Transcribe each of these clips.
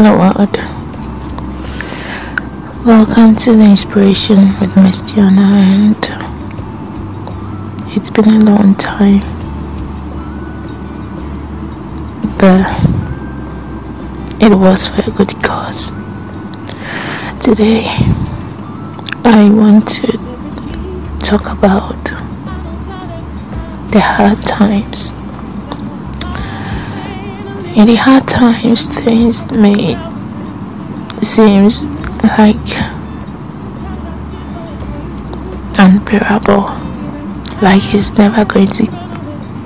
Hello, world. Welcome to the inspiration with Miss and uh, it's been a long time, but it was for a good cause. Today, I want to talk about the hard times. In the hard times, things may seem like unbearable, like it's never going to.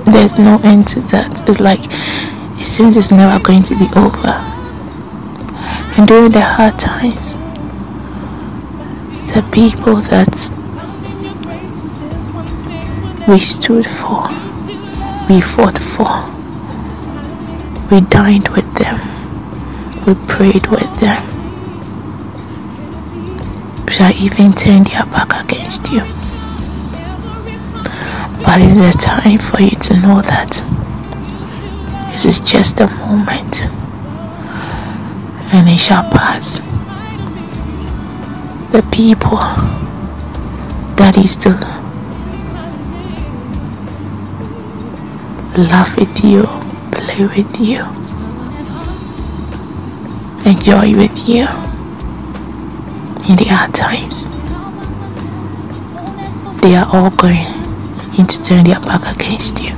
There's no end to that. It's like it seems it's never going to be over. And during the hard times, the people that we stood for, we fought for, we dined with them, we prayed with them, shall even turn their back against you. But it is a time for you to know that this is just a moment and it shall pass. The people that is to laugh with you, play with you, enjoy with you in the hard times. They are all going to turn their back against you.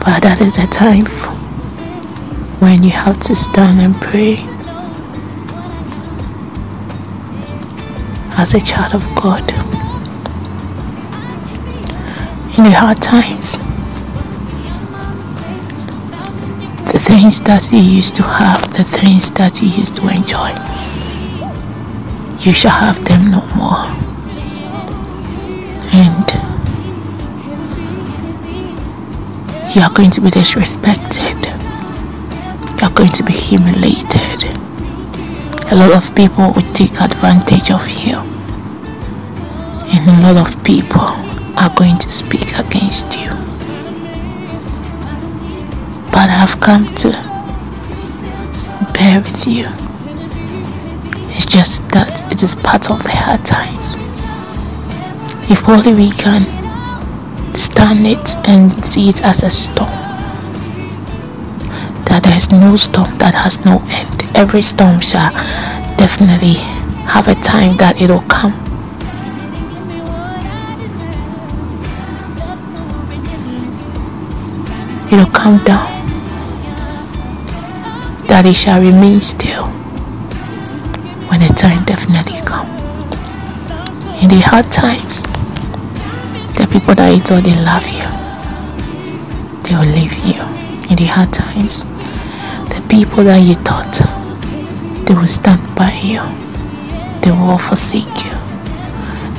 But that is the time when you have to stand and pray as a child of God. In the hard times, things that you used to have, the things that you used to enjoy, you shall have them no more. And you are going to be disrespected. You are going to be humiliated a lot of people will take advantage of you and a lot of people are going to speak against you but I've come to bear with you it's just that it is part of the hard times if only we can stand it and see it as a storm that there is no storm that has no end every storm shall definitely have a time that it'll come. It'll come down. That it shall remain still when the time definitely come. In the hard times, the people that you thought they love you, they will leave you. In the hard times, the people that you thought they will stand by you. They will forsake you.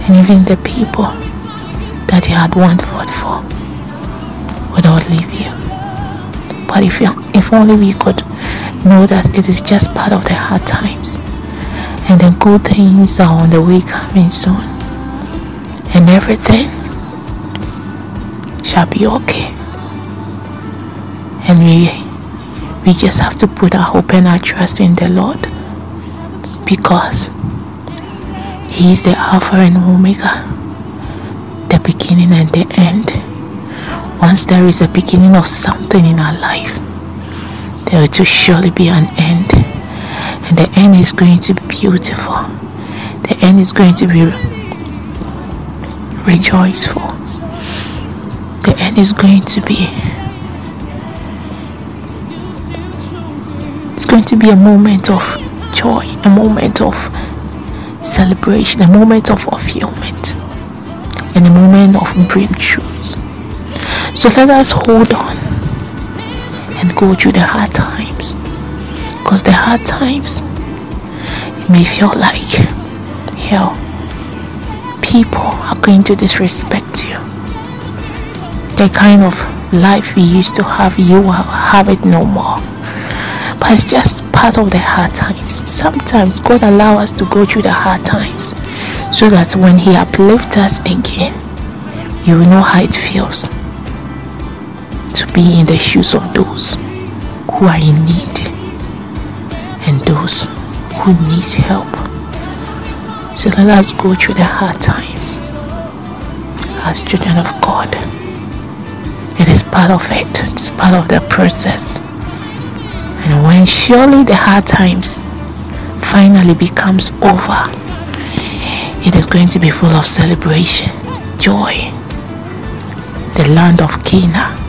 And even the people that you had one fought for would all leave you. But if, you, if only we could know that it is just part of the hard times. And the good things are on the way coming soon. And everything shall be okay. And we we just have to put our hope and our trust in the Lord. Because He is the Alpha and Omega, the beginning and the end. Once there is a beginning of something in our life, Uh, there will surely be an end, and the end is going to be beautiful. The end is going to be rejoiceful. The end is going to be it's going to be a moment of joy, a moment of celebration, a moment of fulfillment, and a moment of breakthroughs. So let us hold on and go through the hard times. Because the hard times may feel like hell. People are going to disrespect you. The kind of life we used to have, you will have it no more. But it's just part of the hard times. Sometimes God allow us to go through the hard times so that when He uplifts us again, you will know how it feels be in the shoes of those who are in need and those who needs help. So let us go through the hard times as children of God. It is part of it. It is part of the process. And when surely the hard times finally becomes over, it is going to be full of celebration, joy. The land of Canaan,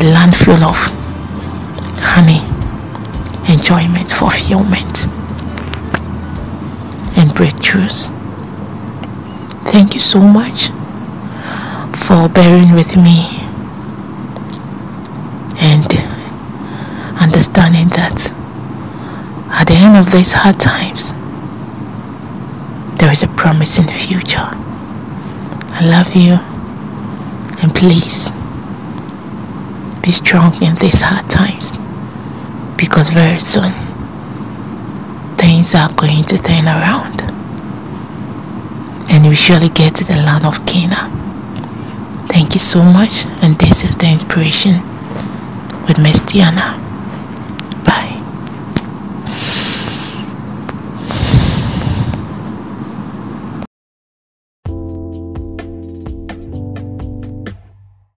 a land full of honey, enjoyment, fulfillment, and breakthroughs. Thank you so much for bearing with me and understanding that at the end of these hard times, there is a promising future. I love you and please be strong in these hard times because very soon things are going to turn around and we surely get to the land of Canaan. Thank you so much, and this is the inspiration with Miss Diana.